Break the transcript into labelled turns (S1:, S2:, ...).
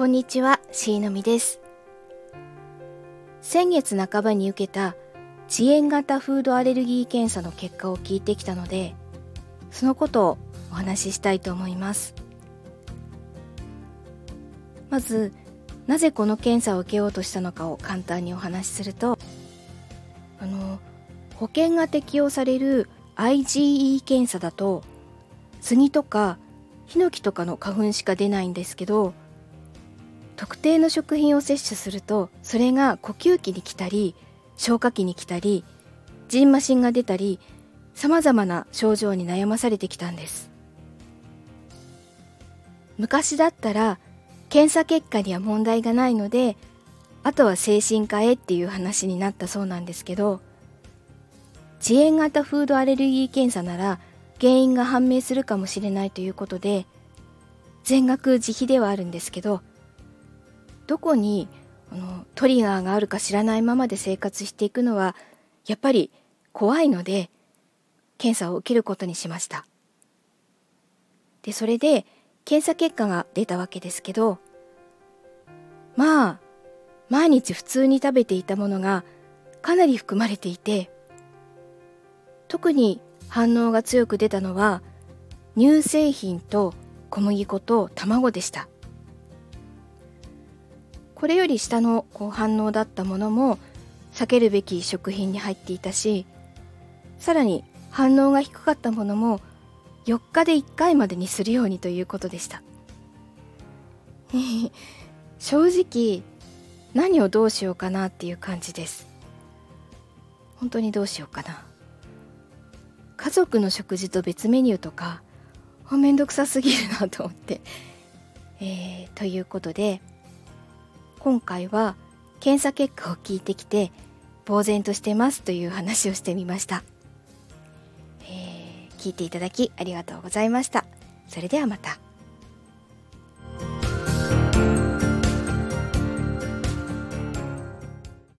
S1: こんにちは、しーのみです。先月半ばに受けた遅延型フードアレルギー検査の結果を聞いてきたので、そのことをお話ししたいと思います。まず、なぜこの検査を受けようとしたのかを簡単にお話しすると、あの、保険が適用される IgE 検査だと、杉とかヒノキとかの花粉しか出ないんですけど特定の食品を摂取するとそれが呼吸器に来たり消化器に来たりジンマシンが出たりさまざまな症状に悩まされてきたんです。昔だったら検査結果には問題がないのであとは精神科へっていう話になったそうなんですけど遅延型フードアレルギー検査なら原因が判明するかもしれないということで全額自費ではあるんですけどどこにあのトリガーがあるか知らないままで生活していくのはやっぱり怖いので検査を受けることにしました。でそれで検査結果が出たわけですけどまあ毎日普通に食べていたものがかなり含まれていて特に反応が強く出たのは乳製品と小麦粉と卵でした。これより下のこう反応だったものも避けるべき食品に入っていたしさらに反応が低かったものも4日で1回までにするようにということでした。正直何をどうしようかなっていう感じです。本当にどうしようかな。家族の食事と別メニューとかめんどくさすぎるなと思って、えー、ということで今回は検査結果を聞いてきて呆然としてますという話をしてみました、えー、聞いていただきありがとうございました。それではまた。